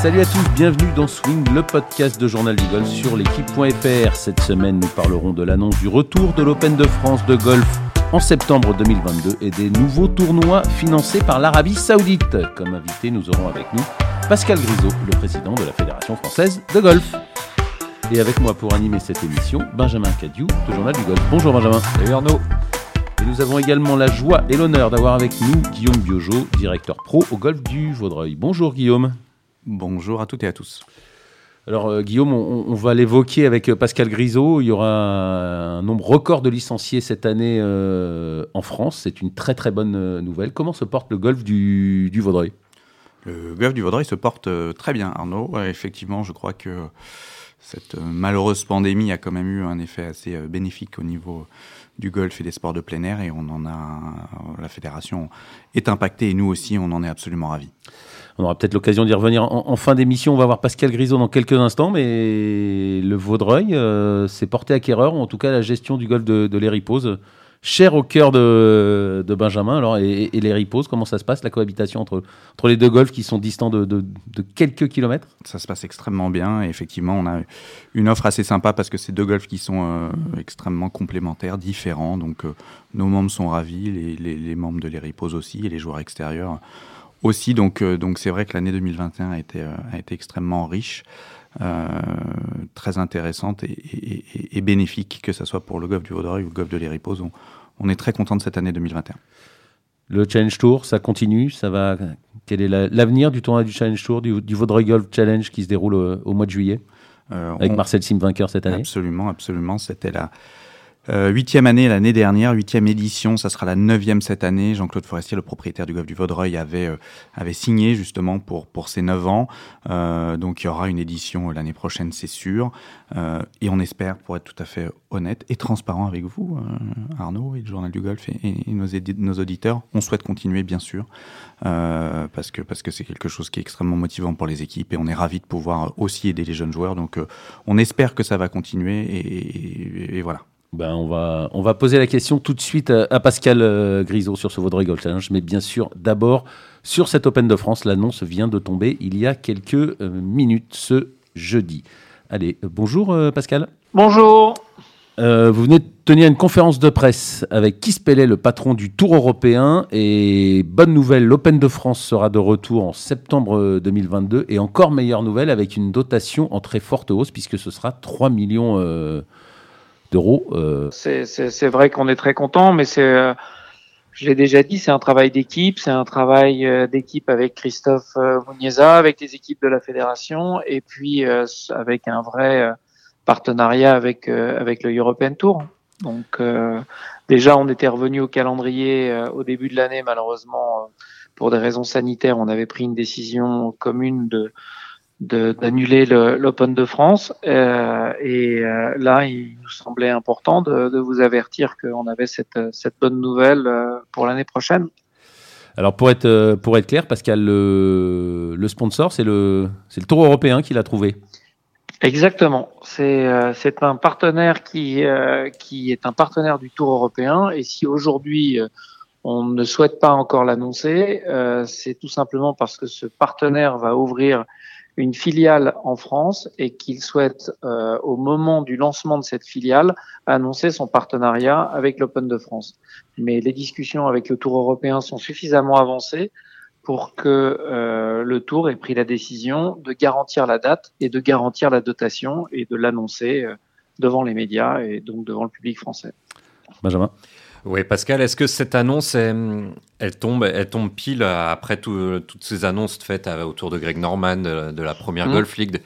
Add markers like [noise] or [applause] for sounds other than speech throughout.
Salut à tous, bienvenue dans Swing, le podcast de Journal du Golf sur l'équipe.fr. Cette semaine, nous parlerons de l'annonce du retour de l'Open de France de golf en septembre 2022 et des nouveaux tournois financés par l'Arabie Saoudite. Comme invité, nous aurons avec nous Pascal Grisot, le président de la Fédération française de golf. Et avec moi pour animer cette émission, Benjamin Cadieu de Journal du Golf. Bonjour Benjamin. Salut Arnaud. Et nous avons également la joie et l'honneur d'avoir avec nous Guillaume Biojo, directeur pro au golf du Vaudreuil. Bonjour Guillaume. Bonjour à toutes et à tous. Alors euh, Guillaume, on, va l'évoquer avec euh, Pascal Grisot. Il y aura un, nombre record de licenciés cette année euh, en France. C'est une très très bonne nouvelle. Comment se porte le golf du, Vaudreuil? Le golf du Vaudreuil se porte très bien, Arnaud. effectivement, je crois que cette malheureuse pandémie a quand même eu un effet assez bénéfique au niveau du golf et des sports de plein air et on en a la fédération est impactée et nous aussi on en est absolument ravis. On aura peut-être l'occasion d'y revenir en, fin d'émission. On va voir Pascal Grisot dans quelques instants, mais le Vaudreuil euh, s'est porté acquéreur, ou en tout cas la gestion du golf de, de cher au cœur de, Benjamin. Alors, et, et comment ça se passe, la cohabitation entre, entre les deux golfs qui sont distants de, quelques kilomètres? Ça se passe extrêmement bien. Effectivement, on a une offre assez sympa parce que c'est deux golfs qui sont euh, extrêmement complémentaires, différents. Donc, euh, nos membres sont ravis, les, les membres de l'Héripose aussi, et les joueurs extérieurs aussi. Donc, euh, donc c'est vrai que l'année 2021 a été, euh, a été extrêmement riche. Euh, très intéressante et, bénéfique, que ce soit pour le golf du Vaudreuil ou le golf de l'Héripose. On, on, est très content de cette année 2021. Le Challenge Tour, ça continue, ça va. Quel est l'avenir du tournoi du Challenge Tour, du, du, Vaudreuil Golf Challenge qui se déroule au, mois de juillet, avec Marcel Sim vainqueur cette année? Absolument, absolument. C'était la, huitième année l'année dernière, huitième édition, ça sera la neuvième cette année. Jean-Claude Forestier, le propriétaire du golf du Vaudreuil, avait, euh, avait signé justement pour, pour ses neuf ans. Euh, donc il y aura une édition l'année prochaine, c'est sûr. et on espère, pour être tout à fait honnête et transparent avec vous, Arnaud et le Journal du Golf et, nos, auditeurs, on souhaite continuer bien sûr parce que c'est quelque chose qui est extrêmement motivant pour les équipes et on est ravi de pouvoir aussi aider les jeunes joueurs. Donc on espère que ça va continuer et voilà. Ben, on, va, on va poser la question tout de suite à, Pascal euh, Grisot sur ce Vaudreuil Golf Challenge, mais bien sûr, d'abord, sur cette Open de France, l'annonce vient de tomber il y a quelques euh, minutes ce jeudi. Allez, euh, bonjour Pascal. Bonjour. vous venez de tenir une conférence de presse avec Keith Pellet, le patron du Tour européen. Et bonne nouvelle, l'Open de France sera de retour en septembre 2022. Et encore meilleure nouvelle, avec une dotation en très forte hausse, puisque ce sera 3 millions Euh. C'est vrai qu'on est très content, mais c'est, euh, je l'ai déjà dit, c'est un travail d'équipe, c'est un travail euh, d'équipe avec Christophe Muniesa, avec les équipes de la fédération, et puis avec un vrai partenariat avec avec le European Tour. Donc déjà, on était revenu au calendrier au début de l'année, malheureusement pour des raisons sanitaires, on avait pris une décision commune de d'annuler l'Open de France. Euh, et euh, là, il nous semblait important de, de vous avertir qu'on avait cette, cette, bonne nouvelle euh, pour l'année prochaine. Alors pour être, pour être clair, Pascal, le, le sponsor, c'est le, le Tour européen qui l'a trouvé. Exactement. C'est c'est un partenaire qui, qui est un partenaire du Tour européen. Et si aujourd'hui on ne souhaite pas encore l'annoncer, c'est tout simplement parce que ce partenaire va ouvrir une filiale en France et qu'il souhaite, euh, au moment du lancement de cette filiale, annoncer son partenariat avec l'Open de France. Mais les discussions avec le Tour européen sont suffisamment avancées pour que euh, le Tour ait pris la décision de garantir la date et de garantir la dotation et de l'annoncer euh, devant les médias et donc devant le public français. Benjamin? Oui, Pascal, est-ce que cette annonce, elle, tombe, elle tombe pile après toutes ces annonces faites autour de Greg Norman, de, la première mmh. Golf League,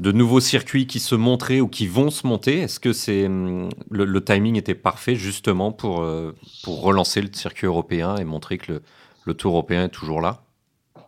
de, nouveaux circuits qui se montraient ou qui vont se monter? Est-ce que c'est le, timing était parfait justement pour, euh, pour relancer le circuit européen et montrer que le, Tour européen est toujours là?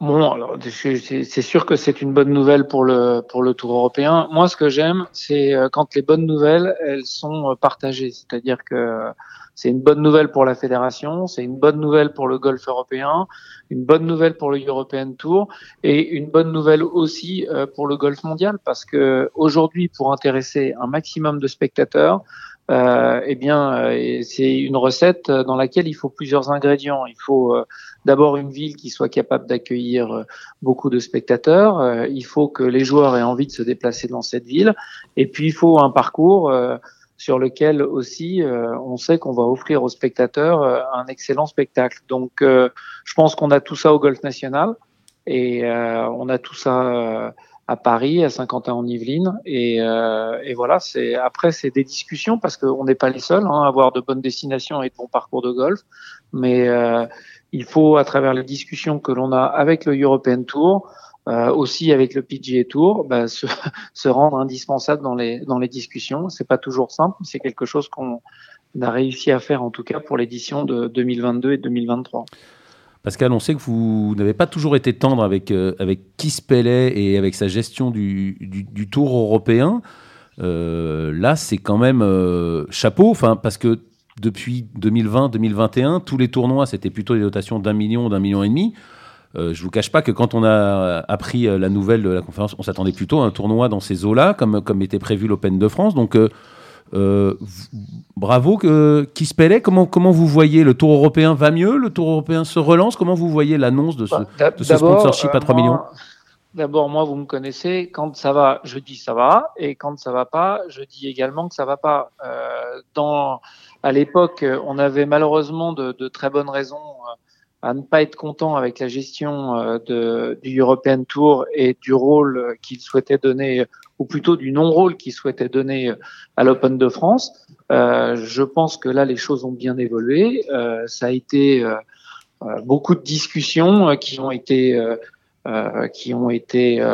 Bon, alors c'est sûr que c'est une bonne nouvelle pour le pour le Tour européen. Moi, ce que j'aime, c'est euh, quand les bonnes nouvelles, elles sont euh, partagées. C'est-à-dire que c'est une bonne nouvelle pour la fédération, c'est une bonne nouvelle pour le golf européen, une bonne nouvelle pour le European Tour et une bonne nouvelle aussi euh, pour le golf mondial parce que aujourd'hui, pour intéresser un maximum de spectateurs, euh, eh bien, euh, c'est une recette dans laquelle il faut plusieurs ingrédients. Il faut euh, d'abord une ville qui soit capable d'accueillir beaucoup de spectateurs. il faut que les joueurs aient envie de se déplacer dans cette ville. Et puis, il faut un parcours sur lequel aussi on sait qu'on va offrir aux spectateurs un excellent spectacle. Donc, je pense qu'on a tout ça au Golf National et on a tout ça à Paris, à Saint-Quentin-en-Yvelines. Et, euh, et, voilà, c'est après c'est des discussions parce qu'on n'est pas les seuls hein, à avoir de bonnes destinations et de bons parcours de golf, mais euh, il faut à travers les discussions que l'on a avec le European Tour, euh, aussi avec le PGA Tour, [laughs] bah, se, rendre indispensable dans les dans les discussions. C'est pas toujours simple, c'est quelque chose qu'on a réussi à faire en tout cas pour l'édition de 2022 et 2023. Pascal, on sait que vous n'avez pas toujours été tendre avec, euh, avec et avec sa gestion du, du, tour européen. Euh, là, c'est quand même euh, chapeau, parce que depuis 2020-2021, tous les tournois, c'était plutôt des dotations d'un million, d'un million et demi. Je ne vous cache pas que quand on a appris la nouvelle de la conférence, on s'attendait plutôt à un tournoi dans ces eaux-là, comme, comme était prévu l'Open de France. Donc, euh, bravo, qui se comment, comment vous voyez le Tour européen va mieux? Le Tour européen se relance? Comment vous voyez l'annonce de ce, bah, de ce sponsorship à 3 euh, millions? D'abord, moi, vous me connaissez. Quand ça va, je dis ça va, et quand ça va pas, je dis également que ça va pas. Euh, dans, à l'époque, on avait malheureusement de, de, très bonnes raisons à ne pas être content avec la gestion de, du European Tour et du rôle qu'il souhaitait donner ou plutôt du non-rôle qu'il souhaitait donner euh, à l'Open de France. Euh, je pense que là, les choses ont bien évolué. Euh, ça a été euh, euh beaucoup de discussions qui ont été qui ont été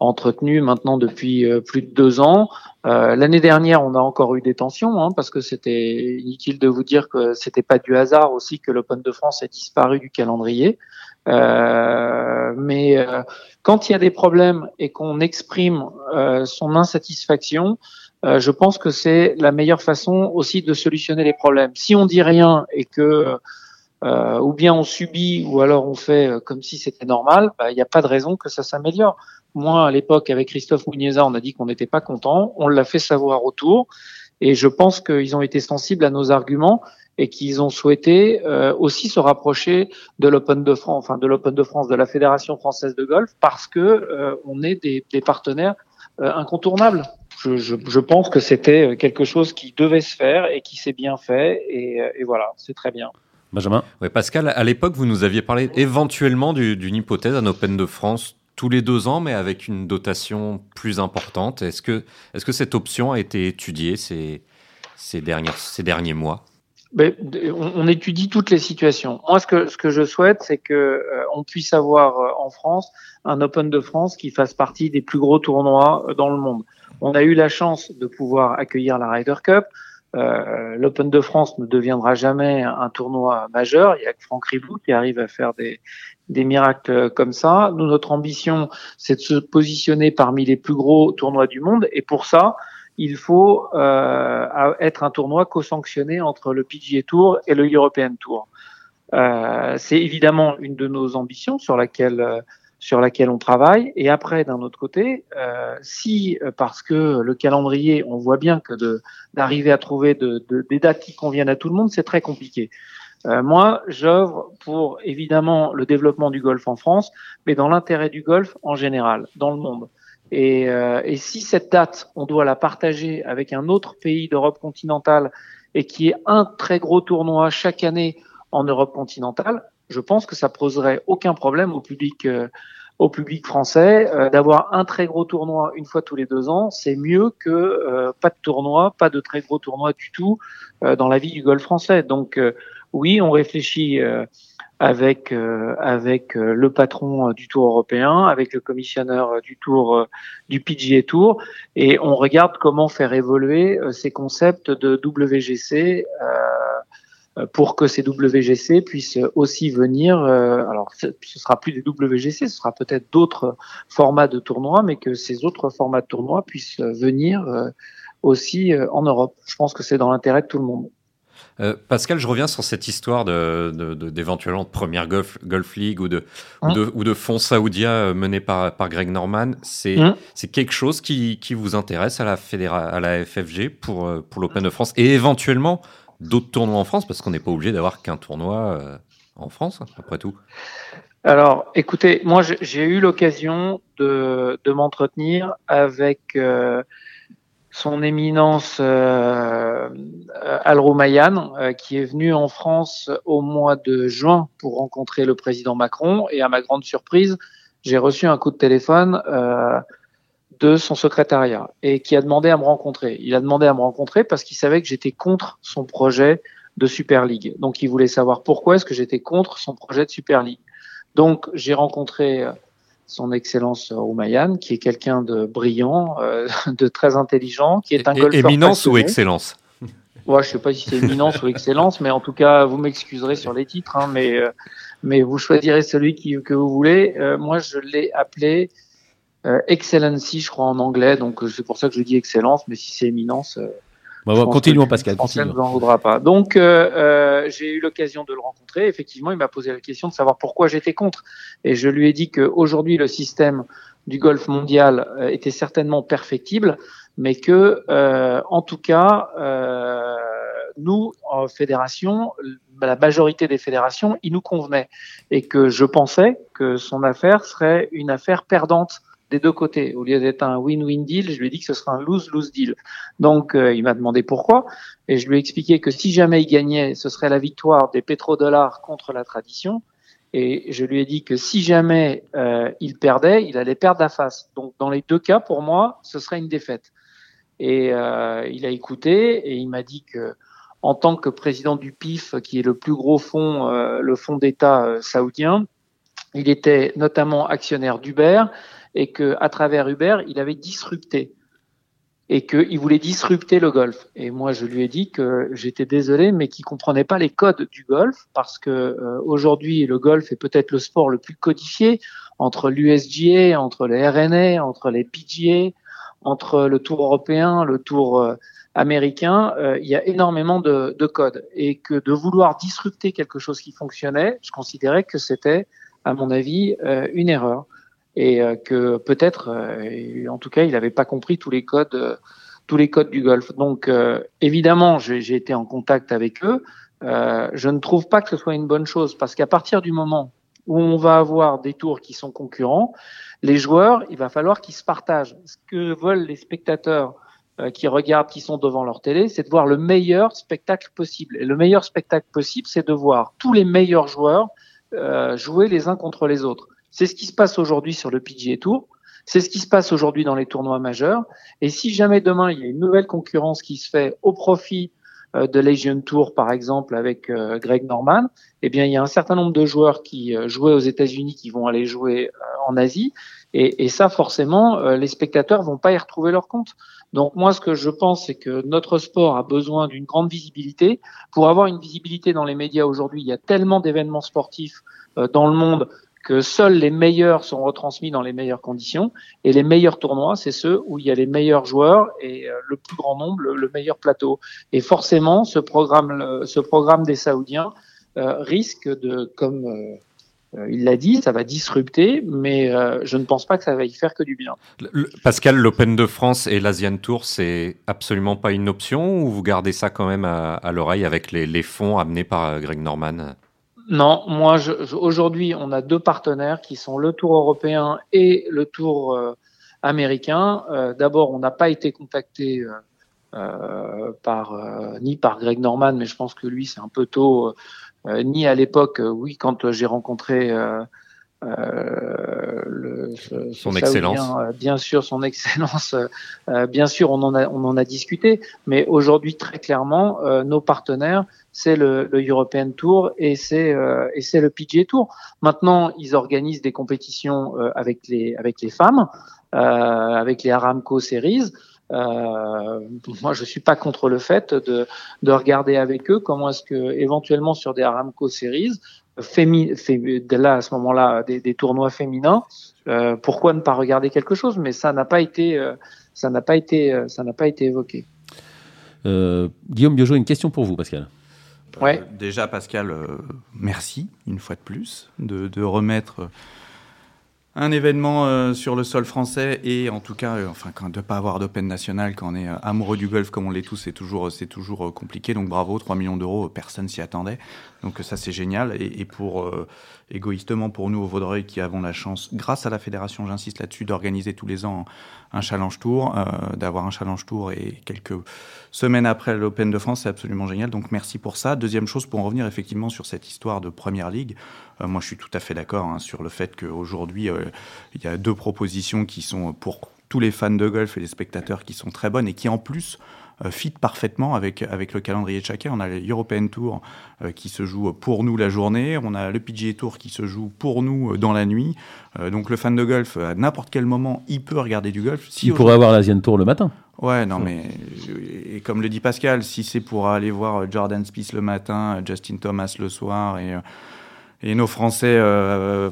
entretenues maintenant depuis plus de deux ans. L'année dernière, on a encore eu des tensions hein, parce que c'était inutile de vous dire que c'était pas du hasard aussi que l'Open de France ait disparu du calendrier. Euh, mais euh, quand il y a des problèmes et qu'on exprime euh, son insatisfaction, je pense que c'est la meilleure façon aussi de solutionner les problèmes. Si on dit rien et que ou bien on subit ou alors on fait comme si c'était normal, bah, il n'y a pas de raison que ça s'améliore. Moi, à l'époque, avec Christophe Mounieza, on a dit qu'on n'était pas content. On l'a fait savoir autour. Et je pense qu'ils ont été sensibles à nos arguments et qu'ils ont souhaité euh, aussi se rapprocher de l'Open de France, enfin de l'Open de France, de la Fédération française de golf, parce que euh, on est des, des partenaires euh, incontournables. Je, je, je, pense que c'était quelque chose qui devait se faire et qui s'est bien fait, et, et voilà, c'est très bien. Benjamin? Oui, Pascal, à l'époque, vous nous aviez parlé éventuellement d'une hypothèse, un Open de France tous les deux ans, mais avec une dotation plus importante. Est-ce que, est -ce que cette option a été étudiée ces, ces, derniers mois? On, étudie toutes les situations. Moi, ce que, ce que je souhaite, c'est que euh, on puisse avoir euh, en France un Open de France qui fasse partie des plus gros tournois euh, dans le monde. On a eu la chance de pouvoir accueillir la Ryder Cup. L'Open de France ne deviendra jamais un tournoi majeur. Il y a que Franck Ribou qui arrive à faire des, des miracles comme ça. Nous, notre ambition, c'est de se positionner parmi les plus gros tournois du monde. Et pour ça, il faut euh, être un tournoi co-sanctionné entre le PGA Tour et le European Tour. Euh, c'est évidemment une de nos ambitions sur laquelle euh, sur laquelle on travaille. Et après, d'un autre côté, euh, si parce que le calendrier, on voit bien que d'arriver à trouver de, de, des dates qui conviennent à tout le monde, c'est très compliqué. Euh, moi, j'œuvre pour évidemment le développement du golf en France, mais dans l'intérêt du golf en général, dans le monde. Et, euh, et, si cette date, on doit la partager avec un autre pays d'Europe continentale et qui est un très gros tournoi chaque année en Europe continentale, je pense que ça poserait aucun problème au public, euh, au public français euh, d'avoir un très gros tournoi une fois tous les deux ans. C'est mieux que euh, pas de tournoi, pas de très gros tournoi du tout dans la vie du golf français. Donc oui, on réfléchit avec euh, avec euh, le patron euh, du Tour européen, avec le commissionneur du Tour du PGA Tour, et on regarde comment faire évoluer ces concepts de WGC pour que ces WGC puissent aussi venir. alors, ce sera plus des WGC, ce sera peut-être d'autres formats de tournois, mais que ces autres formats de tournois puissent venir aussi en Europe. Je pense que c'est dans l'intérêt de tout le monde. Euh, Pascal, je reviens sur cette histoire d'éventuellement de, de, première Gulf, Gulf League ou de, ou hein de, ou de fonds saoudiens euh, menés par, par Greg Norman. C'est hein quelque chose qui, qui, vous intéresse à la, fédéra à la FFG pour, euh, pour l'Open de France et éventuellement d'autres tournois en France parce qu'on n'est pas obligé d'avoir qu'un tournoi en France, après tout. Alors, écoutez, moi j'ai eu l'occasion de, de m'entretenir avec son éminence euh, Al Roumayan, euh, qui est venu en France au mois de juin pour rencontrer le président Macron. Et à ma grande surprise, j'ai reçu un coup de téléphone euh, de son secrétariat et qui a demandé à me rencontrer. Il a demandé à me rencontrer parce qu'il savait que j'étais contre son projet de Super League. Donc il voulait savoir pourquoi est-ce que j'étais contre son projet de Super League. Donc j'ai rencontré euh, son Excellence Roumayan, qui est quelqu'un de brillant, euh, [laughs] de très intelligent, qui est un golfeur Éminence ou Excellence? Ouais, je sais pas si c'est éminence ou excellence, mais en tout cas, vous m'excuserez sur les titres, hein, mais euh, mais vous choisirez celui qui, que vous voulez. Euh, moi, je l'ai appelé Excellency, je crois en anglais, donc c'est pour ça que je dis excellence, mais si c'est éminence, Bon, continuons, Pascal. ne en voudra pas. Donc, euh, euh, j'ai eu l'occasion de le rencontrer. Effectivement, il m'a posé la question de savoir pourquoi j'étais contre. Et je lui ai dit qu'aujourd'hui, le système du golf mondial euh, était certainement perfectible, mais que, euh, en tout cas, euh, nous, en fédération, la majorité des fédérations, il nous convenait. Et que je pensais que son affaire serait une affaire perdante des deux côtés. Au lieu d'être un win-win deal, je lui ai dit que ce serait un lose-lose deal. Donc, euh, il m'a demandé pourquoi, et je lui ai expliqué que si jamais il gagnait, ce serait la victoire des pétrodollars contre la tradition. Et je lui ai dit que si jamais euh, il perdait, il allait perdre la face. Donc, dans les deux cas, pour moi, ce serait une défaite. Et euh, il a écouté et il m'a dit que en tant que président du PIF, qui est le plus gros fonds, le fonds d'État saoudien, il était notamment actionnaire d'Uber et que à travers Uber, il avait disrupté et qu'il voulait disrupter le golf. Et moi, je lui ai dit que j'étais désolé, mais qu'il comprenait pas les codes du golf parce que euh, aujourd'hui, le golf est peut-être le sport le plus codifié entre l'USGA, entre les RNA, entre les PGA, entre le Tour européen, le Tour euh, américain. Euh, il y a énormément de, de codes et que de vouloir disrupter quelque chose qui fonctionnait, je considérais que c'était, à mon avis, une erreur et euh, que peut-être, euh, en tout cas, il n'avait pas compris tous les codes, euh, tous les codes du golf. Donc, évidemment, j'ai été en contact avec eux. je ne trouve pas que ce soit une bonne chose parce qu'à partir du moment où on va avoir des tours qui sont concurrents, les joueurs, il va falloir qu'ils se partagent. Ce que veulent les spectateurs qui regardent, qui sont devant leur télé, c'est de voir le meilleur spectacle possible. Et le meilleur spectacle possible, c'est de voir tous les meilleurs joueurs euh, jouer les uns contre les autres. C'est ce qui se passe aujourd'hui sur le PGA Tour. C'est ce qui se passe aujourd'hui dans les tournois majeurs. Et si jamais demain il y a une nouvelle concurrence qui se fait au profit euh, de l'Asian Tour, par exemple, avec euh, Greg Norman, eh bien, il y a un certain nombre de joueurs qui euh, jouaient aux États-Unis qui vont aller jouer en Asie. Et, et ça, forcément, les spectateurs vont pas y retrouver leur compte. Donc, moi, ce que je pense, c'est que notre sport a besoin d'une grande visibilité. Pour avoir une visibilité dans les médias aujourd'hui, il y a tellement d'événements sportifs dans le monde que seuls les meilleurs sont retransmis dans les meilleures conditions et les meilleurs tournois, c'est ceux où il y a les meilleurs joueurs et euh, le plus grand nombre, le, meilleur plateau. Et forcément, ce programme, des Saoudiens euh, risque de, comme euh, il l'a dit, ça va disrupter, mais je ne pense pas que ça va y faire que du bien. Pascal, l'Open de France et l'Asian Tour, c'est absolument pas une option ou vous gardez ça quand même à, l'oreille avec les fonds amenés par Greg Norman? Non, moi aujourd'hui on a deux partenaires qui sont le Tour européen et le Tour euh, américain. Euh, d'abord, on n'a pas été contacté euh, par ni par Greg Norman, mais je pense que lui c'est un peu tôt, ni à l'époque, oui, quand j'ai rencontré son excellence. Euh, bien sûr, son excellence. Bien sûr, on en a, on en a discuté, mais aujourd'hui, très clairement, nos partenaires, c'est le, European Tour et c'est c'est le PGA Tour. Maintenant, ils organisent des compétitions avec les avec les femmes, avec les Aramco Series. Euh, moi, je suis pas contre le fait de, de regarder avec eux comment est-ce que, éventuellement, sur des Aramco Series, fémi, là à ce moment-là des, tournois féminins, euh, pourquoi ne pas regarder quelque chose? Mais ça n'a pas été, euh, ça n'a pas été, euh, ça n'a pas été évoqué. Guillaume Biojo, une question pour vous, Pascal. Ouais. déjà, Pascal, merci une fois de plus de, remettre un événement euh, sur le sol français et en tout cas, euh, enfin, quand, de ne pas avoir d'Open national quand on est euh, amoureux du golf comme on l'est tous, c'est toujours, c'est toujours compliqué. Donc bravo, 3 millions d'euros, personne s'y attendait. Donc ça, c'est génial. Et, pour, égoïstement pour nous au Vaudreuil qui avons la chance, grâce à la fédération, j'insiste là-dessus, d'organiser tous les ans un challenge tour, d'avoir un challenge tour et quelques semaines après l'Open de France, c'est absolument génial. Donc merci pour ça. Deuxième chose, pour en revenir effectivement sur cette histoire de Première Ligue, moi je suis tout à fait d'accord hein, sur le fait qu'aujourd'hui, il y a deux propositions qui sont pour tous les fans de golf et les spectateurs qui sont très bonnes et qui en plus euh, fit parfaitement avec, avec le calendrier de chacun. On a le European Tour euh, qui se joue pour nous la journée, on a le PGA Tour qui se joue pour nous euh, dans la nuit. donc le fan de golf, à n'importe quel moment, il peut regarder du golf. Si il pourrait avoir l'Asian Tour le matin. Ouais, non, mais et comme le dit Pascal, si c'est pour aller voir Jordan Spieth le matin, Justin Thomas le soir et et nos Français, euh,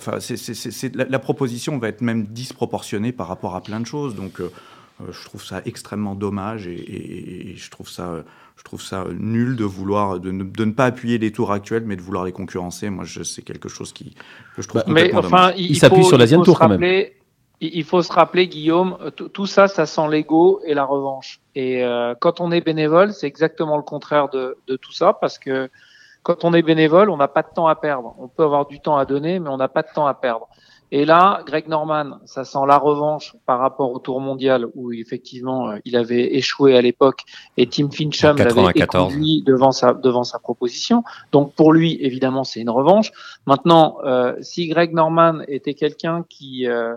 la, proposition va être même disproportionnée par rapport à plein de choses. Donc, euh, euh, je trouve ça extrêmement dommage et, je trouve ça, je trouve ça nul de vouloir de ne, de ne, pas appuyer les tours actuels, mais de vouloir les concurrencer. Moi, c'est quelque chose qui que je trouve bah, mais, enfin, Il, s'appuie sur l'Asian Tour quand même. Il faut se rappeler, Guillaume, tout ça, ça sent l'ego et la revanche. Et quand on est bénévole, c'est exactement le contraire de, de tout ça, parce que quand on est bénévole, on n'a pas de temps à perdre. On peut avoir du temps à donner, mais on n'a pas de temps à perdre. Et là, Greg Norman, ça sent la revanche par rapport au Tour mondial où effectivement euh, il avait échoué à l'époque et Tim Fincham l'avait éconduit devant sa devant sa proposition. Donc pour lui, évidemment, c'est une revanche. Maintenant, euh, si Greg Norman était quelqu'un qui euh,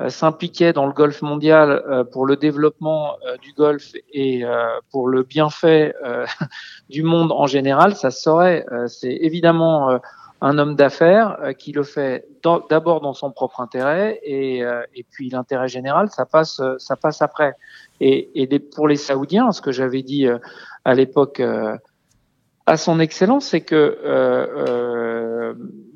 euh, s'impliquait dans le golf mondial euh, pour le développement euh, du golf et pour le bienfait [laughs] du monde en général, ça serait, c'est évidemment un homme d'affaires qui le fait d'abord dans son propre intérêt et, et puis l'intérêt général, ça passe, ça passe après. Et, et pour les Saoudiens, ce que j'avais dit à l'époque à son excellence, c'est que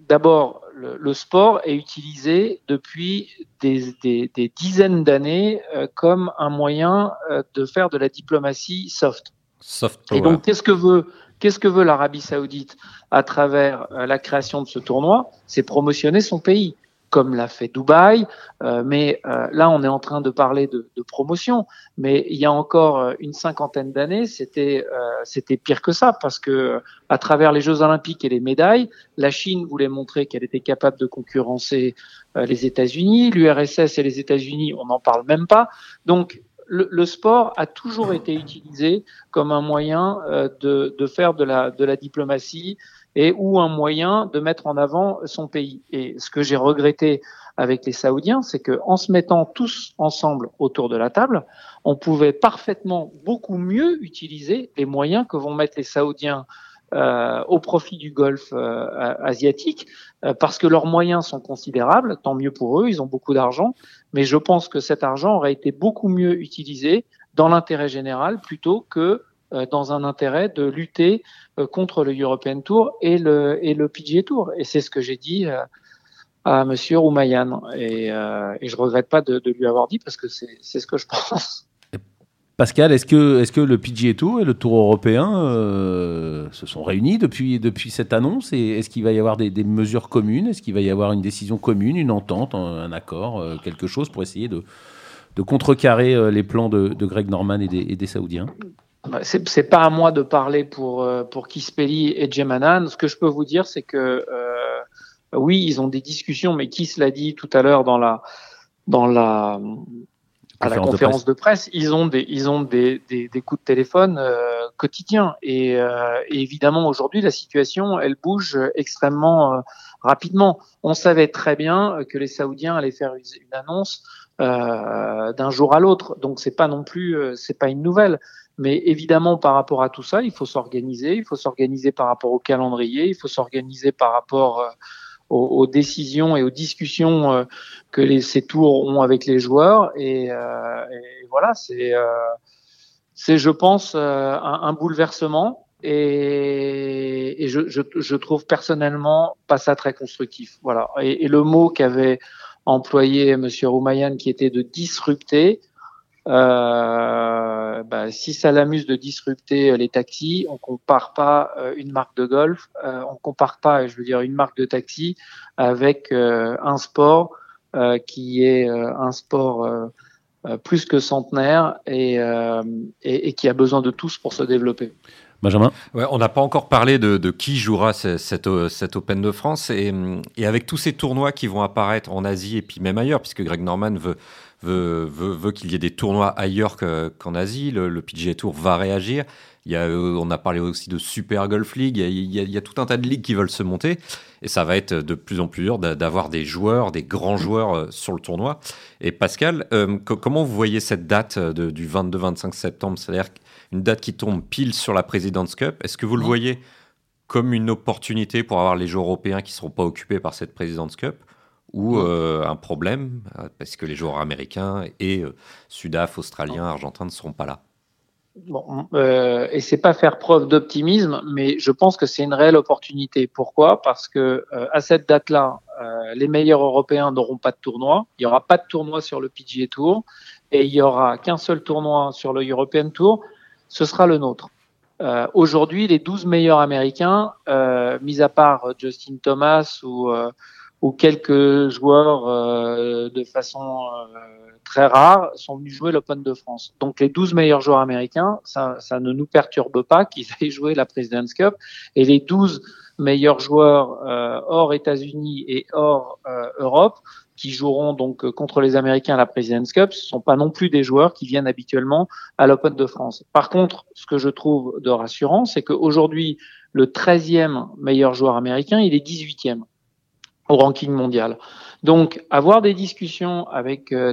d'abord le, sport est utilisé depuis des, dizaines d'années euh, comme un moyen euh, de faire de la diplomatie soft. Soft Et donc, qu'est-ce que veut qu'est-ce que veut l'Arabie Saoudite à travers euh, la création de ce tournoi? C'est promotionner son pays comme l'a fait Dubaï. Euh, mais euh, là, on est en train de parler de, de promotion. Mais il y a encore euh, une cinquantaine d'années, c'était c'était pire que ça parce que à travers les Jeux Olympiques et les médailles, la Chine voulait montrer qu'elle était capable de concurrencer les États-Unis, l'URSS et les États-Unis, on n'en parle même pas. Donc le, le, sport a toujours été utilisé comme un moyen de, de, faire de la, de la diplomatie, et ou un moyen de mettre en avant son pays. Et ce que j'ai regretté avec les Saoudiens, c'est que en se mettant tous ensemble autour de la table, on pouvait parfaitement beaucoup mieux utiliser les moyens que vont mettre les Saoudiens euh, au profit du Golfe euh, asiatique, euh, parce que leurs moyens sont considérables, tant mieux pour eux, ils ont beaucoup d'argent, mais je pense que cet argent aurait été beaucoup mieux utilisé dans l'intérêt général plutôt que euh, dans un intérêt de lutter euh, contre le European Tour et le, et le PGA Tour. Et c'est ce que j'ai dit euh, à Monsieur Roumayan. Et, et je regrette pas de, de, lui avoir dit parce que c'est ce que je pense. Pascal, est-ce que, le PGA Tour et le Tour européen se sont réunis depuis, cette annonce est-ce qu'il va y avoir des, mesures communes? Est-ce qu'il va y avoir une décision commune, une entente, un, accord, quelque chose pour essayer de, contrecarrer les plans de, Greg Norman et des, Saoudiens? Bah, c'est pas à moi de parler pour euh, pour Kispeli et Jemanan. Ce que je peux vous dire, c'est que euh, oui, ils ont des discussions, mais se l'a dit tout à l'heure dans la dans la à la conférence de presse. ils ont des ils ont des des, des coups de téléphone euh, quotidiens et, euh, et évidemment aujourd'hui la situation elle bouge extrêmement euh, rapidement. On savait très bien que les Saoudiens allaient faire une, une annonce d'un jour à l'autre, donc c'est pas non plus c'est pas une nouvelle. Mais évidemment, par rapport à tout ça, il faut s'organiser. Il faut s'organiser par rapport au calendrier. Il faut s'organiser par rapport euh, aux, décisions et aux discussions euh, que les, ces tours ont avec les joueurs. Et, euh, et voilà, c'est, c'est, je pense, un, un bouleversement. Et, et je, je, je, trouve personnellement pas ça très constructif. Voilà. Et, et le mot qu'avait employé Monsieur Roumayan, qui était de disrupter, Euh, bah, si ça l'amuse de disrupter les taxis, on compare pas une marque de golf, on compare pas, je veux dire, une marque de taxi avec un sport qui est un sport plus que centenaire et, et, qui a besoin de tous pour se développer. Benjamin On n'a pas encore parlé de, qui jouera cette, cette, Open de France. Et, avec tous ces tournois qui vont apparaître en Asie et puis même ailleurs, puisque Greg Norman veut, veut, veut, veut qu'il y ait des tournois ailleurs qu'en Asie, le, PGA Tour va réagir. Il y a, euh, on a parlé aussi de Super Golf League. Il y, a, tout un tas de ligues qui veulent se monter. Et ça va être de plus en plus dur d'avoir des joueurs, des grands joueurs euh, sur le tournoi. Et Pascal, euh, comment vous voyez cette date du 22-25 septembre? C'est-à-dire une date qui tombe pile sur la President's Cup. Est-ce que vous le voyez comme une opportunité pour avoir les joueurs européens qui ne seront pas occupés par cette President's Cup ou euh, un problème euh, parce que les joueurs américains et euh, Sudaf, Australiens, Argentins ne seront pas là? Bon, euh, et c'est pas faire preuve d'optimisme, mais je pense que c'est une réelle opportunité. Pourquoi? Parce que à cette date-là, les meilleurs Européens n'auront pas de tournoi. Il y aura pas de tournoi sur le PGA Tour et il y aura qu'un seul tournoi sur le European Tour ce sera le nôtre. Euh, Aujourd'hui, les 12 meilleurs Américains, euh, mis à part Justin Thomas ou, euh, ou quelques joueurs euh, de façon euh, très rare, sont venus jouer l'Open de France. Donc les 12 meilleurs joueurs américains, ça, ça ne nous perturbe pas [laughs] qu'ils aient joué la President's Cup. Et les 12 meilleurs joueurs hors États-Unis et hors Europe qui joueront donc euh, contre les Américains à la President's Cup, ce sont pas non plus des joueurs qui viennent habituellement à l'Open de France. Par contre, ce que je trouve de rassurant, c'est qu'aujourd'hui, le 13e meilleur joueur américain, il est 18e au ranking mondial. Donc, avoir des discussions avec euh,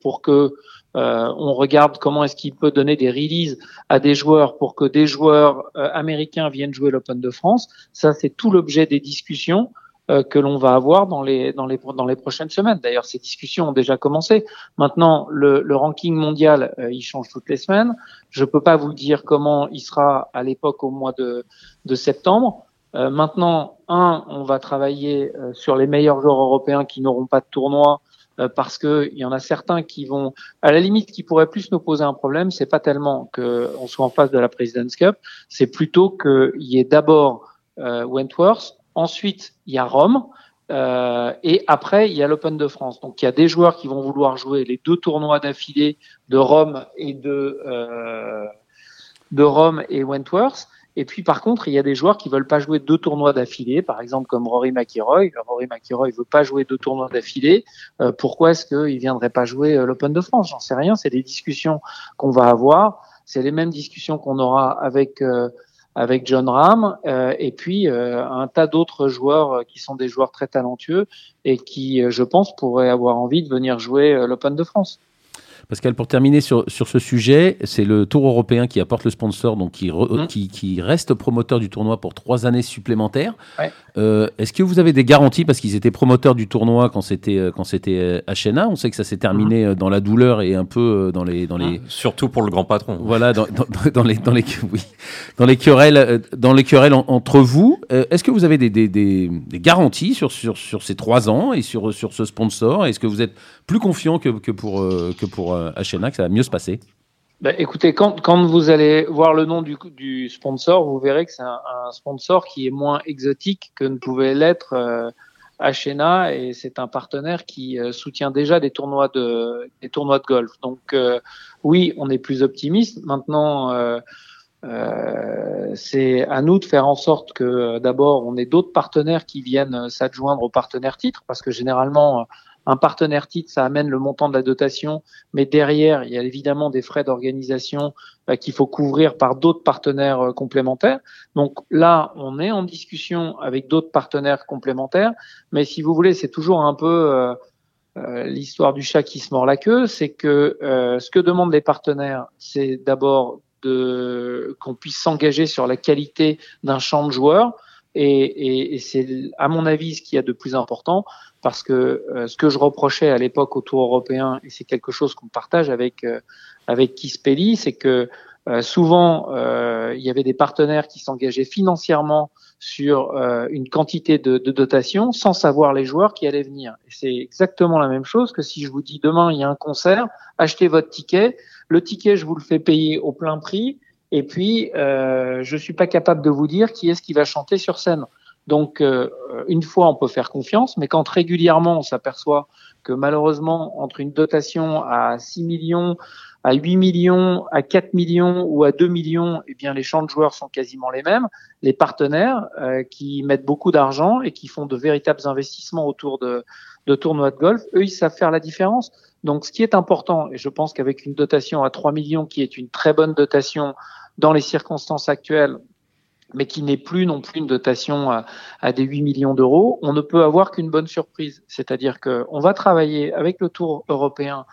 pour que euh, on regarde comment est-ce qu'il peut donner des releases à des joueurs pour que des joueurs euh, américains viennent jouer l'Open de France, ça c'est tout l'objet des discussions. Euh, que l'on va avoir dans les, dans les, dans les prochaines semaines. D'ailleurs, ces discussions ont déjà commencé. Maintenant, le, le ranking mondial, euh, il change toutes les semaines. Je peux pas vous dire comment il sera à l'époque au mois de, de septembre. Euh, maintenant, un, on va travailler sur les meilleurs joueurs européens qui n'auront pas de tournoi parce que il y en a certains qui vont, à la limite, qui pourraient plus nous poser un problème. C'est pas tellement qu'on soit en face de la President's Cup, c'est plutôt qu'il y ait d'abord Wentworth Ensuite, il y a Rome. Euh, et après, il y a l'Open de France. Donc, il y a des joueurs qui vont vouloir jouer les deux tournois d'affilée de Rome et de, euh, de Rome et Wentworth. Et puis, par contre, il y a des joueurs qui veulent pas jouer deux tournois d'affilée, par exemple comme Rory McIlroy. Rory McIlroy veut pas jouer deux tournois d'affilée. Euh, pourquoi est-ce qu'il viendrait pas jouer euh, l'Open de France? J'en sais rien. C'est des discussions qu'on va avoir. C'est les mêmes discussions qu'on aura avec euh, avec John Ram, euh, et puis euh, un tas d'autres joueurs euh, qui sont des joueurs très talentueux et qui, je pense, pourraient avoir envie de venir jouer l'Open de France. Pascal, pour terminer sur, sur ce sujet, c'est le Tour européen qui apporte le sponsor, donc qui, mmh. qui, qui, reste promoteur du tournoi pour trois années supplémentaires. Euh, Est-ce que vous avez des garanties parce qu'ils étaient promoteurs du tournoi quand c'était euh, quand c'était HNA euh, On sait que ça s'est terminé mmh. dans la douleur et un peu dans les dans les. Mmh. Surtout pour le grand patron. Voilà, dans, dans, dans les dans les [laughs] oui, dans les querelles dans les querelles entre vous. Est-ce que vous avez des, des, des, des, garanties sur, sur sur ces trois ans et sur sur ce sponsor? Est-ce que vous êtes plus confiant que, pour que pour HNA, que ça va mieux se passer bah, écoutez, quand, quand, vous allez voir le nom du, sponsor, vous verrez que c'est un, sponsor qui est moins exotique que ne pouvait l'être euh, HNA et c'est un partenaire qui euh, soutient déjà des tournois de, des tournois de golf. Donc euh, oui, on est plus optimiste. Maintenant, euh, euh, c'est à nous de faire en sorte que d'abord on ait d'autres partenaires qui viennent s'adjoindre aux partenaires titres parce que généralement un partenaire titre, ça amène le montant de la dotation, mais derrière, il y a évidemment des frais d'organisation euh, qu'il faut couvrir par d'autres partenaires euh, complémentaires. Donc là, on est en discussion avec d'autres partenaires complémentaires, mais si vous voulez, c'est toujours un peu euh, l'histoire du chat qui se mord la queue, c'est que ce que demandent les partenaires, c'est d'abord de qu'on puisse s'engager sur la qualité d'un champ de joueurs. Et, et, et c'est, à mon avis, ce qu'il y a de plus important, parce que euh, ce que je reprochais à l'époque au Tour européen, et c'est quelque chose qu'on partage avec euh, avec Kispelli, c'est que euh, souvent il y avait des partenaires qui s'engageaient financièrement sur une quantité de, de, dotation sans savoir les joueurs qui allaient venir. c'est exactement la même chose que si je vous dis demain il y a un concert, achetez votre ticket. Le ticket, je vous le fais payer au plein prix. Et puis, euh, je suis pas capable de vous dire qui est-ce qui va chanter sur scène. Donc, euh, une fois, on peut faire confiance, mais quand régulièrement, on s'aperçoit que malheureusement, entre une dotation à 6 millions, à 8 millions, à 4 millions ou à 2 millions, eh bien, les champs de joueurs sont quasiment les mêmes. Les partenaires euh, qui mettent beaucoup d'argent et qui font de véritables investissements autour de, de tournois de golf, eux, ils savent faire la différence. Donc, ce qui est important, et je pense qu'avec une dotation à 3 millions, qui est une très bonne dotation dans les circonstances actuelles, mais qui n'est plus non plus une dotation à, des 8 millions d'euros, on ne peut avoir qu'une bonne surprise. C'est-à-dire qu'on va travailler avec le Tour européen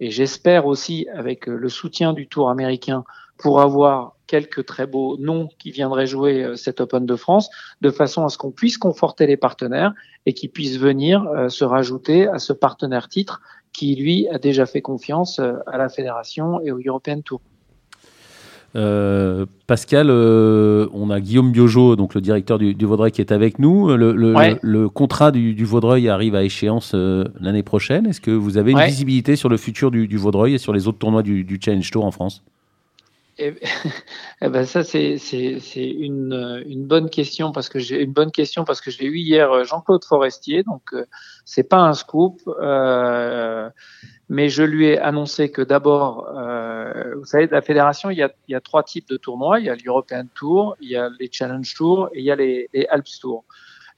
et j'espère aussi avec le soutien du Tour américain pour avoir quelques très beaux noms qui viendraient jouer euh, cet Open de France, de façon à ce qu'on puisse conforter les partenaires et qu'ils puissent venir euh, se rajouter à ce partenaire titre qui, lui, a déjà fait confiance euh, à la fédération et au European Tour. Euh, Pascal, euh, on a Guillaume Biojo, donc le directeur du, Vaudreuil, qui est avec nous. Le, contrat du, Vaudreuil arrive à échéance euh, l'année prochaine. Est-ce que vous avez une visibilité sur le futur du, Vaudreuil et sur les autres tournois du, Challenge Tour en France? Eh, [laughs] eh, ben ça c'est une, une bonne question parce que j'ai une bonne question parce que j'ai eu hier Jean-Claude Forestier donc c'est pas un scoop mais je lui ai annoncé que d'abord, euh, vous savez, la fédération, il y, a, il y, a, trois types de tournois. Il y a l'European Tour, il y a les Challenge Tours et il y a les, les Alps Tours.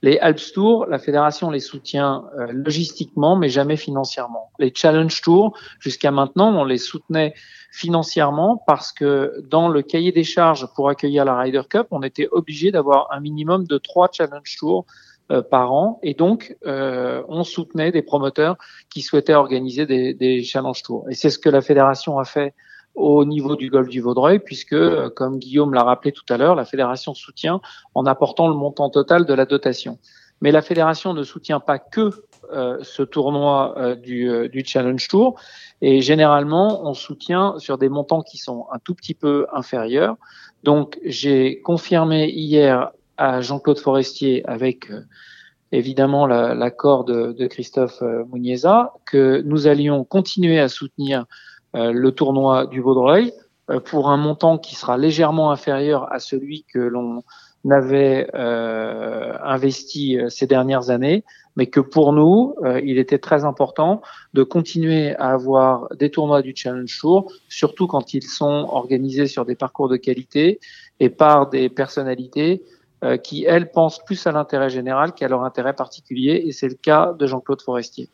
Les Alps Tours, la fédération les soutient euh, logistiquement, mais jamais financièrement. Les Challenge Tours, jusqu'à maintenant, on les soutenait financièrement parce que dans le cahier des charges pour accueillir la Ryder Cup, on était obligé d'avoir un minimum de trois Challenge Tours euh, par an. Et donc, euh, on soutenait des promoteurs qui souhaitaient organiser des, des Challenge Tours. Et c'est ce que la fédération a fait au niveau du golf du Vaudreuil, puisque, euh, comme Guillaume l'a rappelé tout à l'heure, la fédération soutient en apportant le montant total de la dotation. Mais la fédération ne soutient pas que euh, ce tournoi euh, du, du, Challenge Tour, et généralement, on soutient sur des montants qui sont un tout petit peu inférieurs. Donc, j'ai confirmé hier à Jean-Claude Forestier avec euh, évidemment l'accord de, de, Christophe euh, Mounieza que nous allions continuer à soutenir euh, le tournoi du Vaudreuil pour un montant qui sera légèrement inférieur à celui que l'on avait investi ces dernières années, mais que pour nous, il était très important de continuer à avoir des tournois du Challenge Tour, surtout quand ils sont organisés sur des parcours de qualité et par des personnalités euh, qui, elles, pensent plus à l'intérêt général qu'à leur intérêt particulier, et c'est le cas de Jean-Claude Forestier.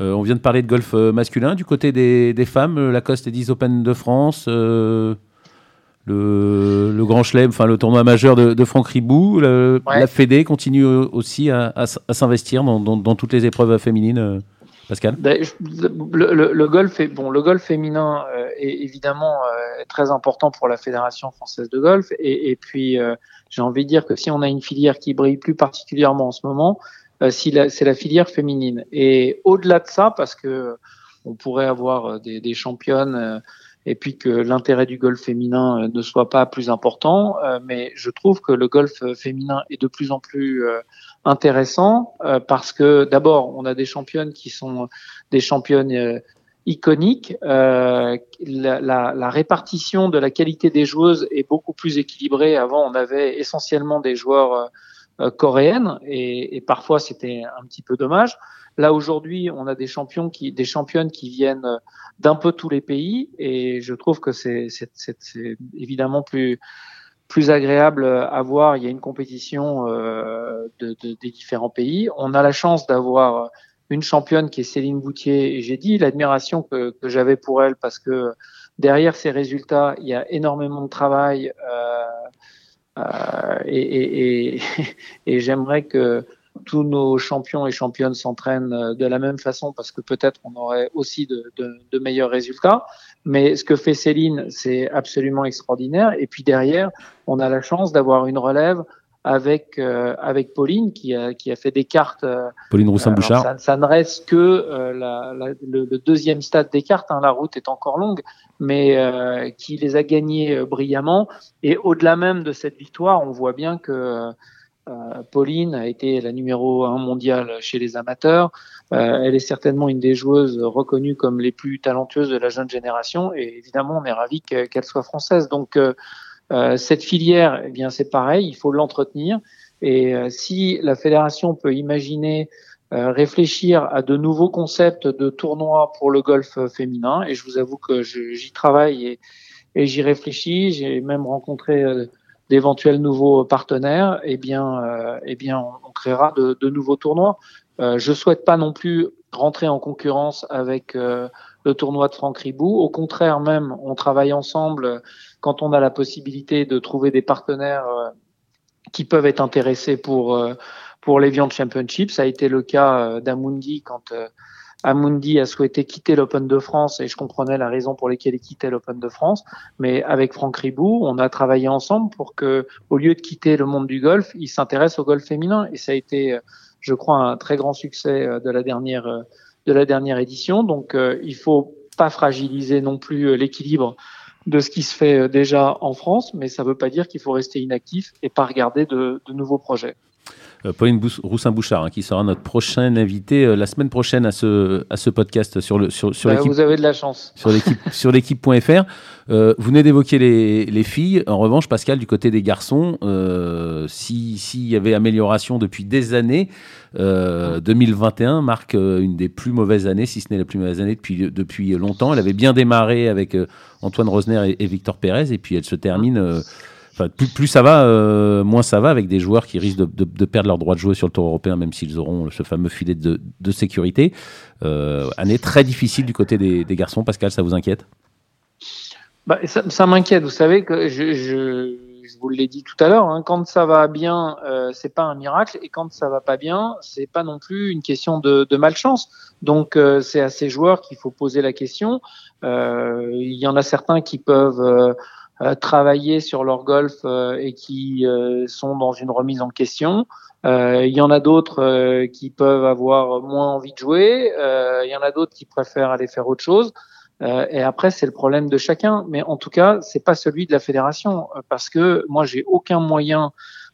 Euh, on vient de parler de golf euh, masculin. Du côté des, des femmes, Lacoste et 10 Open de France, le, le, Grand Chelem, enfin le tournoi majeur de, de Franck Ribou, la Fédé continue aussi à, à, s'investir dans, dans, dans, toutes les épreuves féminines. Pascal? Ben, le, le, golf est bon. Le golf féminin est évidemment très important pour la fédération française de golf, et, et puis j'ai envie de dire que si on a une filière qui brille plus particulièrement en ce moment, euh, c'est la filière féminine. Et au-delà de ça, parce que on pourrait avoir euh, des, des championnes euh, et puis que l'intérêt du golf féminin ne soit pas plus important, mais je trouve que le golf féminin est de plus en plus intéressant parce que d'abord on a des championnes qui sont des championnes iconique. Euh, la, la, la, répartition de la qualité des joueuses est beaucoup plus équilibrée. Avant, on avait essentiellement des joueurs euh, euh, coréennes et, et parfois c'était un petit peu dommage. Là aujourd'hui, on a des champions qui, des championnes qui viennent d'un peu tous les pays et je trouve que c'est évidemment plus plus agréable à voir. Il y a une compétition euh, de, de, des différents pays. On a la chance d'avoir une championne qui est Céline Boutier. Et j'ai dit l'admiration que, que j'avais pour elle parce que derrière ces résultats, il y a énormément de travail. Euh, euh, et, et, et, [laughs] et j'aimerais que tous nos champions et championnes s'entraînent de la même façon parce que peut-être on aurait aussi de, de, de, meilleurs résultats. Mais ce que fait Céline, c'est absolument extraordinaire. Et puis derrière, on a la chance d'avoir une relève avec euh, avec Pauline qui a qui a fait des cartes. Euh, Pauline Roussin-Bouchard. Ça, ça, ne reste que euh, la, la, le, le, deuxième stade des cartes. Hein, la route est encore longue, mais qui les a gagnés brillamment. Et au-delà même de cette victoire, on voit bien que Pauline a été la numéro un mondiale chez les amateurs. elle est certainement une des joueuses reconnues comme les plus talentueuses de la jeune génération et évidemment on est ravi qu'elle soit française. Donc cette filière, eh bien c'est pareil, il faut l'entretenir. Et si la fédération peut imaginer euh, réfléchir à de nouveaux concepts de tournois pour le golf féminin. Et je vous avoue que j'y travaille et, et j'y réfléchis. J'ai même rencontré euh, d'éventuels nouveaux partenaires. Eh bien, euh, eh bien, on, créera de, de, nouveaux tournois. Euh, je souhaite pas non plus rentrer en concurrence avec le tournoi de Franck Ribou. Au contraire, même, on travaille ensemble quand on a la possibilité de trouver des partenaires qui peuvent être intéressés pour pour l'Evian Championship. Ça a été le cas euh, d'Amundi quand euh, Amundi a souhaité quitter l'Open de France et je comprenais la raison pour laquelle il quittait l'Open de France. Mais avec Franck Ribou, on a travaillé ensemble pour que, au lieu de quitter le monde du golf, il s'intéresse au golf féminin. Et ça a été, euh, je crois, un très grand succès de la dernière, de la dernière édition. Donc, il faut pas fragiliser non plus l'équilibre de ce qui se fait déjà en France, mais ça ne veut pas dire qu'il faut rester inactif et pas regarder de, de nouveaux projets. Euh, Pauline Roussin-Bouchard, hein, qui sera notre prochain invité euh, la semaine prochaine à ce, à ce podcast sur le sur, sur bah, l'équipe. Vous avez de la chance. Sur l'équipe [laughs] sur l'équipe.fr. Euh, vous venez d'évoquer les, les, filles. En revanche, Pascal, du côté des garçons, s'il y avait amélioration depuis des années, 2021 marque une des plus mauvaises années, si ce n'est la plus mauvaise année depuis, depuis longtemps. Elle avait bien démarré avec Antoine Rosner et, et, Victor Pérez, et puis elle se termine plus, ça va, euh, moins ça va avec des joueurs qui risquent de, perdre leur droit de jouer sur le tour européen, même s'ils auront ce fameux filet de, sécurité. Euh, année très difficile du côté des, garçons. Pascal, ça vous inquiète? Bah, Ça, m'inquiète. Vous savez que je, vous l'ai dit tout à l'heure, hein, quand ça va bien, euh, c'est pas un miracle, et quand ça va pas bien, c'est pas non plus une question de, malchance. Donc euh, c'est à ces joueurs qu'il faut poser la question. Il y en a certains qui peuvent travailler sur leur golf euh, et qui euh, sont dans une remise en question. Il y en a d'autres qui peuvent avoir moins envie de jouer. Il y en a d'autres qui préfèrent aller faire autre chose. et après, c'est le problème de chacun. Mais en tout cas, c'est pas celui de la fédération parce que moi, j'ai aucun moyen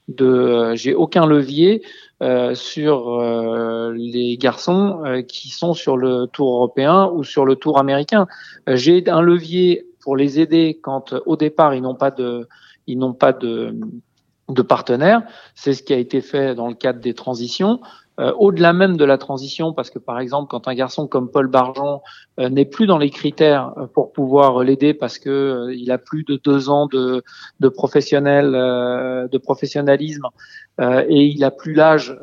de, j'ai aucun levier euh, sur les garçons qui sont sur le tour européen ou sur le tour américain. j'ai un levier pour les aider quand au départ ils n'ont pas de ils n'ont pas de de partenaires. C'est ce qui a été fait dans le cadre des transitions. Euh, au-delà même de la transition, parce que par exemple, quand un garçon comme Paul Barjon euh, n'est plus dans les critères euh, pour pouvoir l'aider parce que il a plus de deux ans de, de professionnel, de professionnalisme et il a plus l'âge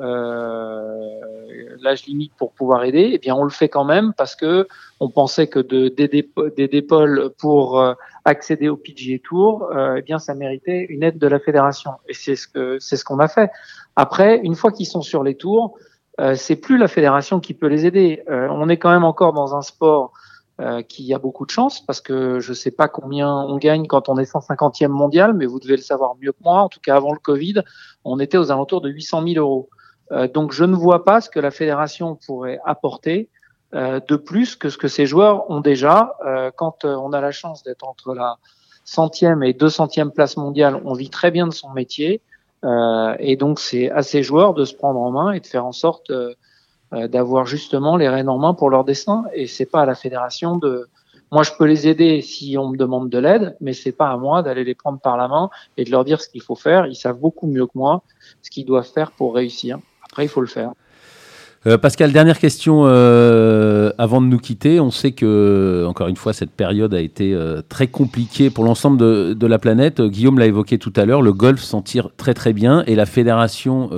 l'âge limite pour pouvoir aider, eh bien on le fait quand même parce que on pensait que d'aider Paul pour accéder au PGA Tour, eh bien ça méritait une aide de la fédération et c'est ce que c'est ce qu'on a fait. Après, une fois qu'ils sont sur les tours, euh, c'est plus la fédération qui peut les aider. Euh, on est quand même encore dans un sport euh, qui a beaucoup de chance parce que je sais pas combien on gagne quand on est 150e mondial, mais vous devez le savoir mieux que moi. En tout cas, avant le Covid, on était aux alentours de 800 000 euros. Euh, donc, je ne vois pas ce que la fédération pourrait apporter euh, de plus que ce que ces joueurs ont déjà. quand on a la chance d'être entre la centième et deux centième place mondiale, on vit très bien de son métier. Et donc, c'est à ces joueurs de se prendre en main et de faire en sorte d'avoir justement les rênes en main pour leur destin. Et c'est pas à la fédération de. Moi, je peux les aider si on me demande de l'aide, mais c'est pas à moi d'aller les prendre par la main et de leur dire ce qu'il faut faire. Ils savent beaucoup mieux que moi ce qu'ils doivent faire pour réussir. Après, il faut le faire. Euh, Pascal, dernière question euh, avant de nous quitter. On sait que, encore une fois, cette période a été euh, très compliquée pour l'ensemble de, de, la planète. Guillaume l'a évoqué tout à l'heure, le golf s'en tire très très bien et la Fédération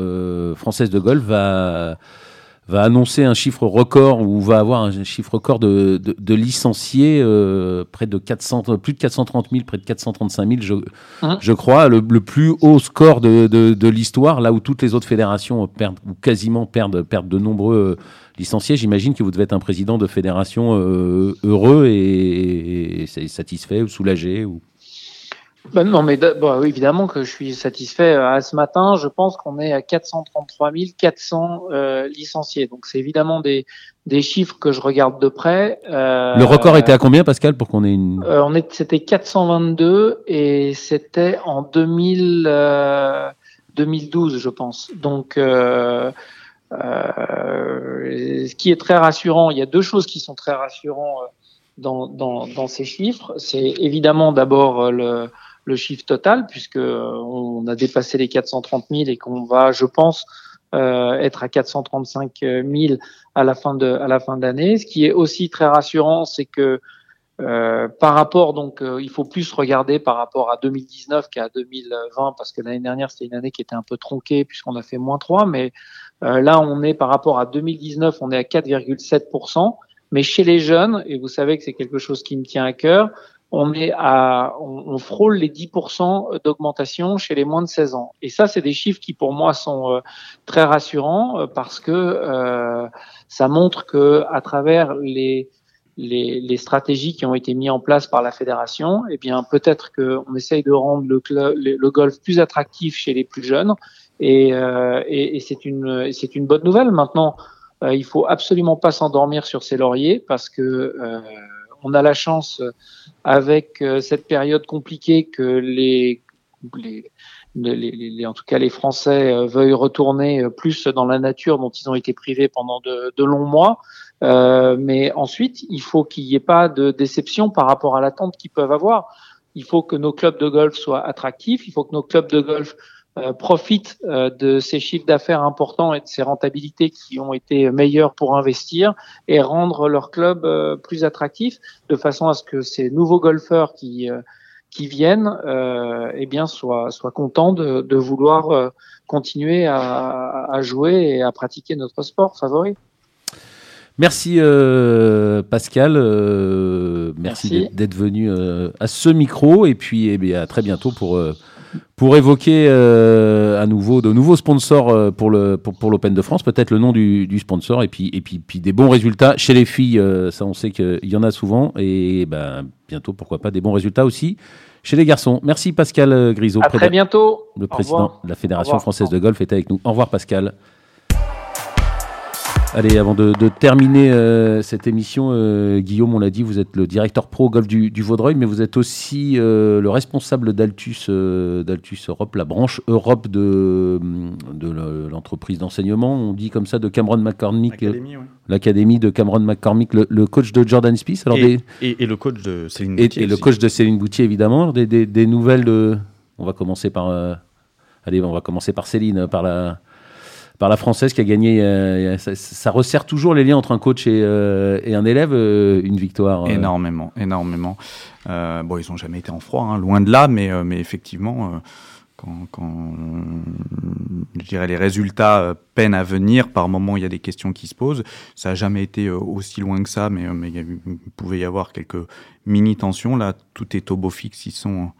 française de golf va va annoncer un chiffre record ou va avoir un chiffre record de, de, licenciés, euh, près de 400, plus de 430 000, près de 435 000, je, hein je crois, le, plus haut score de, de l'histoire, là où toutes les autres fédérations perdent ou quasiment perdent, perdent de nombreux licenciés. J'imagine que vous devez être un président de fédération euh, heureux et, et, satisfait ou soulagé ou. Ben non, mais bon, évidemment que je suis satisfait. Euh, à ce matin, je pense qu'on est à 433 400 euh, licenciés. Donc, c'est évidemment des, des chiffres que je regarde de près. Euh, le record était à combien, Pascal, pour qu'on ait une... Euh, on est, c'était 422 et c'était en 2000, 2012, je pense. Donc, euh, euh, ce qui est très rassurant, il y a deux choses qui sont très rassurantes euh, dans, dans, dans ces chiffres. C'est évidemment d'abord le, le, chiffre total, puisque on a dépassé les 430 000 et qu'on va, je pense, euh, être à 435 000 à la fin de à la fin d'année. Ce qui est aussi très rassurant, c'est que euh, par rapport, donc, euh, il faut plus regarder par rapport à 2019 qu'à 2020, parce que l'année dernière, c'était une année qui était un peu tronquée, puisqu'on a fait moins 3, mais euh, là, on est par rapport à 2019, on est à 4,7%. Mais chez les jeunes, et vous savez que c'est quelque chose qui me tient à cœur, on est à, on, on frôle les 10% d'augmentation chez les moins de 16 ans. Et ça, c'est des chiffres qui pour moi sont très rassurants parce que ça montre que à travers les les, les, stratégies qui ont été mises en place par la fédération, eh bien peut-être qu'on essaye de rendre le, club, le, golf plus attractif chez les plus jeunes, et, euh, et, et c'est une c'est une bonne nouvelle. Maintenant, euh, il faut absolument pas s'endormir sur ses lauriers parce que euh, on a la chance avec euh, cette période compliquée que les, les les, les, en tout cas les Français euh, veuillent retourner plus dans la nature dont ils ont été privés pendant de, de longs mois. Euh, mais ensuite, il faut qu'il n'y ait pas de déception par rapport à l'attente qu'ils peuvent avoir. Il faut que nos clubs de golf soient attractifs. Il faut que nos clubs de golf euh, profitent euh, de ces chiffres d'affaires importants et de ces rentabilités qui ont été meilleures pour investir et rendre leur club euh, plus attractif de façon à ce que ces nouveaux golfeurs qui qui viennent, eh bien, soient, soient contents de, de vouloir continuer à, à jouer et à pratiquer notre sport favori. Merci euh, Pascal, euh, merci, d'être venu euh, à ce micro et puis eh bien, à très bientôt pour, pour évoquer à nouveau de nouveaux sponsors pour le pour, pour l'Open de France, peut-être le nom du, du, sponsor et puis et puis, puis des bons résultats chez les filles, ça on sait qu'il y en a souvent et ben bientôt pourquoi pas des bons résultats aussi chez les garçons. Merci Pascal Grisot. À très bientôt. Le président de la Fédération française de golf est avec nous. Au revoir Pascal. Allez, avant de, de terminer euh, cette émission, euh, Guillaume, on l'a dit, vous êtes le directeur pro golf du, du Vaudreuil, mais vous êtes aussi euh, le responsable d'Altus, d'Altus Europe, la branche Europe de, de l'entreprise d'enseignement. On dit comme ça de Cameron McCormick, l'académie de Cameron McCormick, le, le, coach de Jordan Spieth. Alors et, des, et, le coach de Céline Boutier. Et, le coach de Céline Boutier, évidemment. Des, des, des, nouvelles de. On va commencer par. allez, on va commencer par Céline, par la par la française qui a gagné. Euh, ça, resserre toujours les liens entre un coach et, euh, un élève, euh, une victoire. Énormément, énormément. bon, ils n'ont jamais été en froid, hein, loin de là, mais, effectivement, quand, quand, je dirais les résultats peinent à venir, par moment il y a des questions qui se posent. Ça n'a jamais été aussi loin que ça, mais, il, pouvait y avoir quelques mini tensions. Là, tout est au beau fixe. Ils sont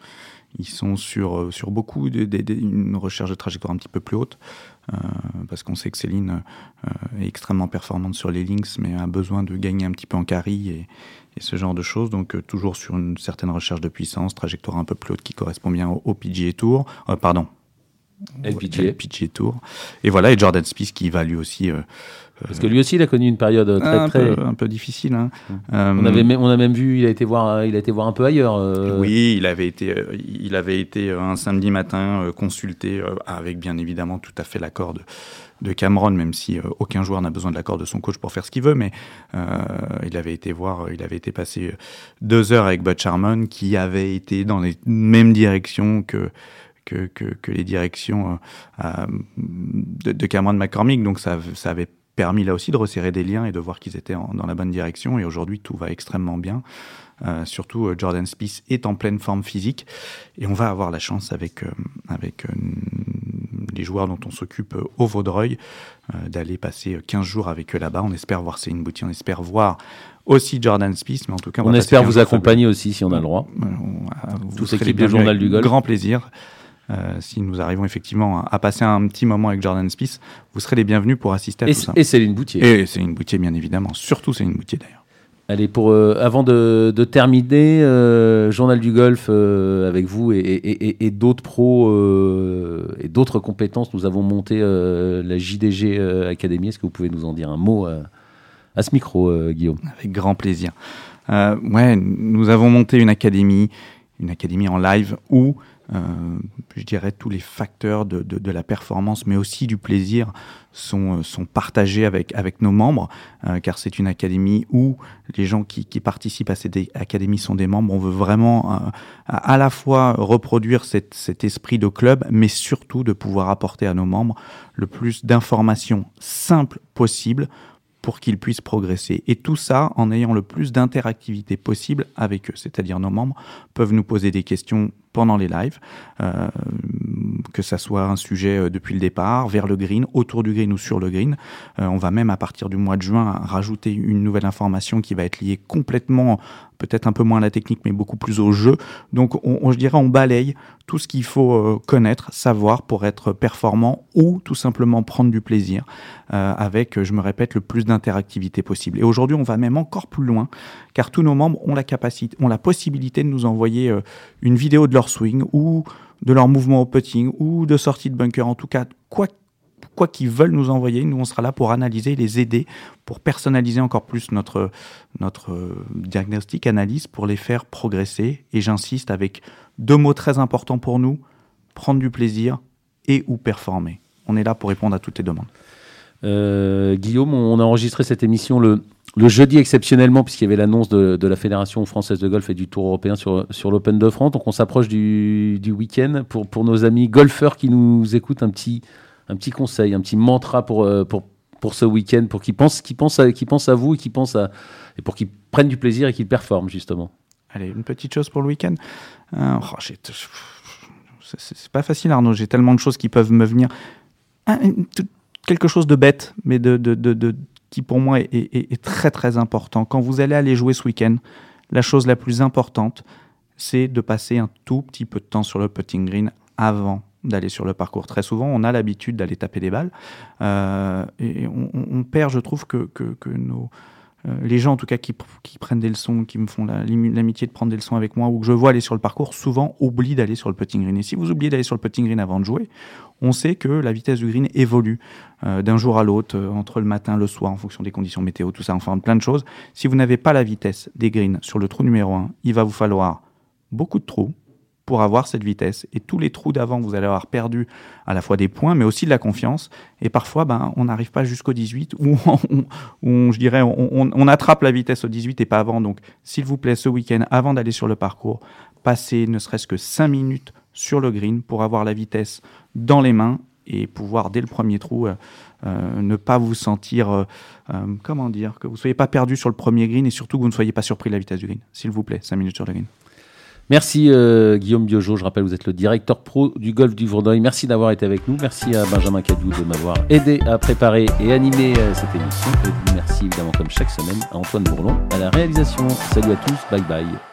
ils sont sur, sur beaucoup, de, recherche de trajectoire un petit peu plus haute. Euh, parce qu'on sait que Céline euh, est extrêmement performante sur les links, mais a besoin de gagner un petit peu en carry et, ce genre de choses. Donc euh, toujours sur une certaine recherche de puissance, trajectoire un peu plus haute qui correspond bien au, PGA Tour. pardon. LPGA. PGA Tour. Et voilà, et Jordan Spieth qui va lui aussi parce que lui aussi, il a connu une période très un très peu, un peu difficile. Hein. on avait, on a même vu, il a été voir, il a été voir un peu ailleurs. Euh. Oui, il avait été, euh, il avait été euh, un samedi matin consulté avec bien évidemment tout à fait l'accord de, de Cameron, même si aucun joueur n'a besoin de l'accord de son coach pour faire ce qu'il veut, mais il avait été voir, il avait été passer deux heures avec Butch Harmon, qui avait été dans les mêmes directions que que, que, que les directions de, de, Cameron McCormick, donc ça, ça avait permis là aussi de resserrer des liens et de voir qu'ils étaient dans la bonne direction. Et aujourd'hui, tout va extrêmement bien. Euh, surtout, euh, Jordan Spieth est en pleine forme physique. Et on va avoir la chance avec, euh, avec les joueurs dont on s'occupe au Vaudreuil d'aller passer 15 jours avec eux là-bas. On espère voir Céline Boutier, on espère voir aussi Jordan Spieth, mais en tout cas, on, on espère vous accompagner aussi si on a le droit. Tous équipes du journal du golf. Grand plaisir. Euh, si nous arrivons effectivement à, passer un petit moment avec Jordan Spieth, vous serez les bienvenus pour assister à et tout ça. Et Céline Boutier. Et Céline Boutier, bien évidemment. Surtout Céline Boutier, d'ailleurs. Allez, pour, euh, avant de, de terminer, euh, Journal du Golf euh, avec vous et, et, et, d'autres pros et d'autres compétences, nous avons monté la JDG Academy. Est-ce que vous pouvez nous en dire un mot à ce micro, Guillaume? Avec grand plaisir. ouais, nous avons monté une académie, une académie en live où je dirais, tous les facteurs de, la performance, mais aussi du plaisir, sont, euh, partagés avec, nos membres, euh, car c'est une académie où les gens qui, participent à cette académie sont des membres. On veut vraiment euh, à, la fois reproduire cet esprit de club, mais surtout de pouvoir apporter à nos membres le plus d'informations simples possible pour qu'ils puissent progresser. Et tout ça en ayant le plus d'interactivité possible avec eux. C'est-à-dire nos membres peuvent nous poser des questions pendant les lives, euh, que ça soit un sujet euh, depuis le départ, vers le green, autour du green ou sur le green. Euh, on va même à partir du mois de juin rajouter une nouvelle information qui va être liée complètement, peut-être un peu moins à la technique, mais beaucoup plus au jeu. Donc on, je dirais on balaye tout ce qu'il faut connaître, savoir pour être performant ou tout simplement prendre du plaisir avec, je me répète, le plus d'interactivité possible. Et aujourd'hui on va même encore plus loin car tous nos membres ont la capacité, ont la possibilité de nous envoyer une vidéo de leur swing ou de leur mouvement au putting ou de sortie de bunker. En tout cas, quoi quoi qu'ils veulent nous envoyer, nous on sera là pour analyser, les aider, pour personnaliser encore plus notre, notre euh, diagnostic, analyse, pour les faire progresser. Et j'insiste avec deux mots très importants pour nous, prendre du plaisir et ou performer. On est là pour répondre à toutes les demandes. Euh, Guillaume, on a enregistré cette émission le, le jeudi exceptionnellement, puisqu'il y avait l'annonce de, la Fédération française de golf et du Tour européen sur, sur l'Open de France. Donc on s'approche du, du week-end. Pour, pour nos amis golfeurs qui nous écoutent, un petit, un petit conseil, un petit mantra pour, euh, pour, pour ce week-end, pour qu'ils pensent, qu'ils pensent, à, pensent à vous et, pensent à, et pour qu'ils prennent du plaisir et qu'ils performent, justement. Allez, une petite chose pour le week-end. Euh, oh, c'est pas facile, Arnaud. J'ai tellement de choses qui peuvent me venir. quelque chose de bête, mais de, de, de qui pour moi est, très très important. Quand vous allez aller jouer ce week-end, la chose la plus importante, c'est de passer un tout petit peu de temps sur le putting green avant d'aller sur le parcours. Très souvent, on a l'habitude d'aller taper des balles euh, et on, perd, je trouve, que, que, nos, les gens en tout cas qui, qui, prennent des leçons, qui me font l'amitié de prendre des leçons avec moi ou que je vois aller sur le parcours, souvent oublient d'aller sur le putting green. Et si vous oubliez d'aller sur le putting green avant de jouer, on sait que la vitesse du green évolue euh, d'un jour à l'autre, euh, entre le matin, le soir, en fonction des conditions météo, tout ça, enfin plein de choses. Si vous n'avez pas la vitesse des greens sur le trou numéro 1, il va vous falloir beaucoup de trous, pour avoir cette vitesse. Et tous les trous d'avant, vous allez avoir perdu à la fois des points, mais aussi de la confiance. Et parfois, ben, on n'arrive pas jusqu'au 18, ou [laughs] on, je dirais, on, attrape la vitesse au 18 et pas avant. Donc, s'il vous plaît, ce week-end, avant d'aller sur le parcours, passez ne serait-ce que 5 minutes sur le green pour avoir la vitesse dans les mains et pouvoir, dès le premier trou, euh, euh, ne pas vous sentir, euh, comment dire, que vous ne soyez pas perdu sur le premier green et surtout que vous ne soyez pas surpris de la vitesse du green. S'il vous plaît, 5 minutes sur le green. Merci euh, Guillaume Biojo, je rappelle vous êtes le directeur pro du golf du Vourdeuil. Merci d'avoir été avec nous. Merci à Benjamin Cadou de m'avoir aidé à préparer et animer euh, cette émission. Et merci évidemment comme chaque semaine à Antoine Bourlon à la réalisation. Salut à tous, bye bye.